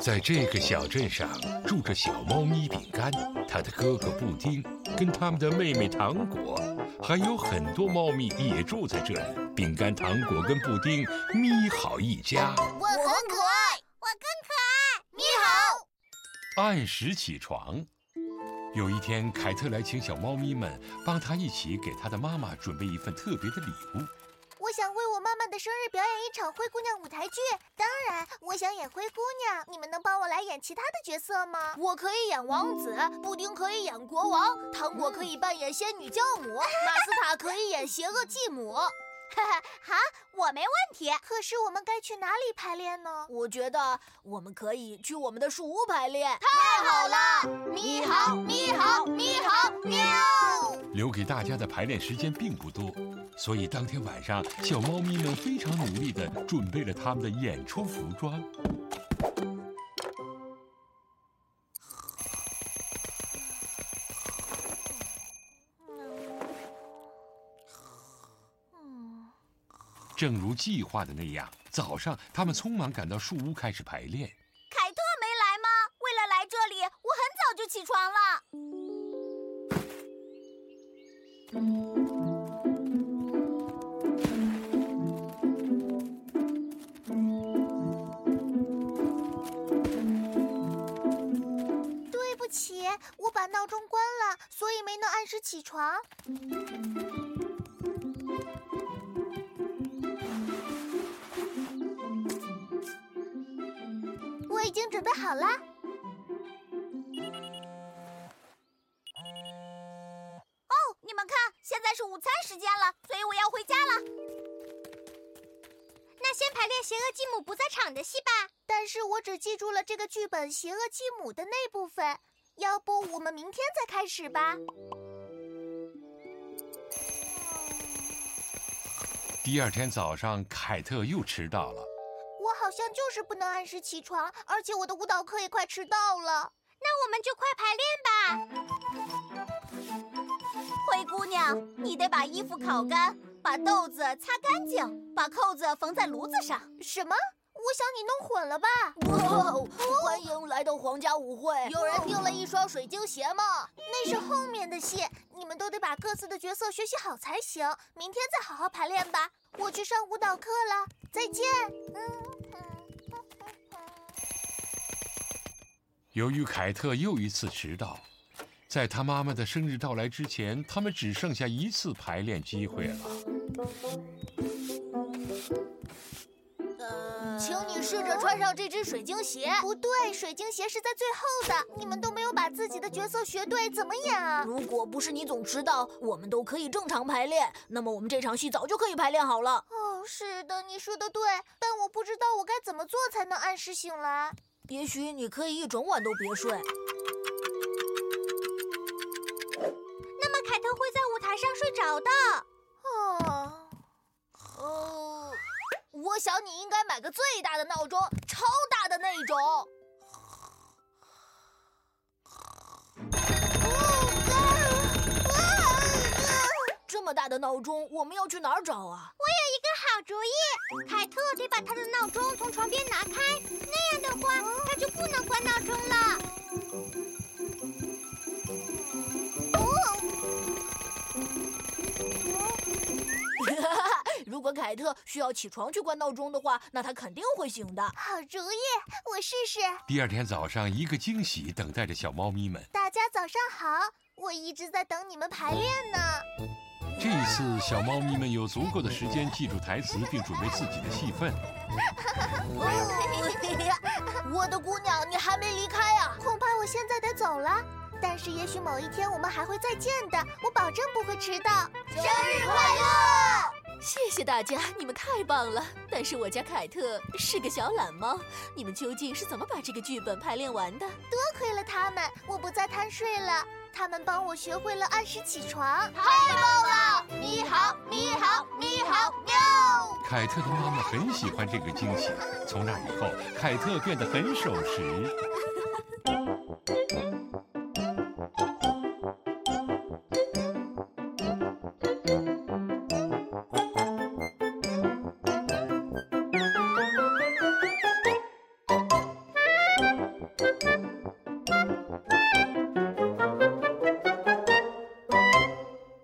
在这个小镇上住着小猫咪饼干，它的哥哥布丁，跟他们的妹妹糖果，还有很多猫咪也住在这里。饼干、糖果跟布丁，咪好一家。我很可爱，我更可爱。咪好。按时起床。有一天，凯特来请小猫咪们帮他一起给他的妈妈准备一份特别的礼物。我想为我妈妈的生日表演一场灰姑娘舞台剧。当然，我想演灰姑娘。你们能帮我来演其他的角色吗？我可以演王子，布丁可以演国王，糖果可以扮演仙女教母，马斯塔可以演邪恶继母。哈哈，好，我没问题。可是我们该去哪里排练呢？我觉得我们可以去我们的树屋排练。太好了！留给大家的排练时间并不多，所以当天晚上，小猫咪们非常努力地准备了他们的演出服装。正如计划的那样，早上他们匆忙赶到树屋开始排练。凯特没来吗？为了来这里，我很早就起床了。对不起，我把闹钟关了，所以没能按时起床。我已经准备好了。们看，现在是午餐时间了，所以我要回家了。那先排练邪恶继母不在场的戏吧。但是我只记住了这个剧本邪恶继母的那部分，要不我们明天再开始吧。第二天早上，凯特又迟到了。我好像就是不能按时起床，而且我的舞蹈课也快迟到了。那我们就快排练吧。灰姑娘，你得把衣服烤干，把豆子擦干净，把扣子缝在炉子上。什么？我想你弄混了吧？哇！欢迎来到皇家舞会。有人订了一双水晶鞋吗？那是后面的戏，你们都得把各自的角色学习好才行。明天再好好排练吧。我去上舞蹈课了，再见。嗯。由于凯特又一次迟到，在他妈妈的生日到来之前，他们只剩下一次排练机会了。呃，请你试着穿上这只水晶鞋。不对，水晶鞋是在最后的。你们都没有把自己的角色学对，怎么演啊？如果不是你总迟到，我们都可以正常排练。那么我们这场戏早就可以排练好了。哦，是的，你说的对，但我不知道我该怎么做才能按时醒来。也许你可以一整晚都别睡。上睡着的。哦，哦，我想你应该买个最大的闹钟，超大的那种。这么大的闹钟，我们要去哪儿找啊？我有一个好主意，凯特得把他的闹钟从床边拿开，那样的话他就不能关闹钟了。凯特需要起床去关闹钟的话，那他肯定会醒的。好主意，我试试。第二天早上，一个惊喜等待着小猫咪们。大家早上好，我一直在等你们排练呢。这一次，小猫咪们有足够的时间记住台词，并准备自己的戏份。我的姑娘，你还没离开啊？恐怕我现在得走了。但是也许某一天我们还会再见的，我保证不会迟到。生日快乐！谢谢大家，你们太棒了。但是我家凯特是个小懒猫，你们究竟是怎么把这个剧本排练完的？多亏了他们，我不再贪睡了。他们帮我学会了按时起床，太棒了！你好，你好，你好，喵！凯特的妈妈很喜欢这个惊喜，从那以后，凯特变得很守时。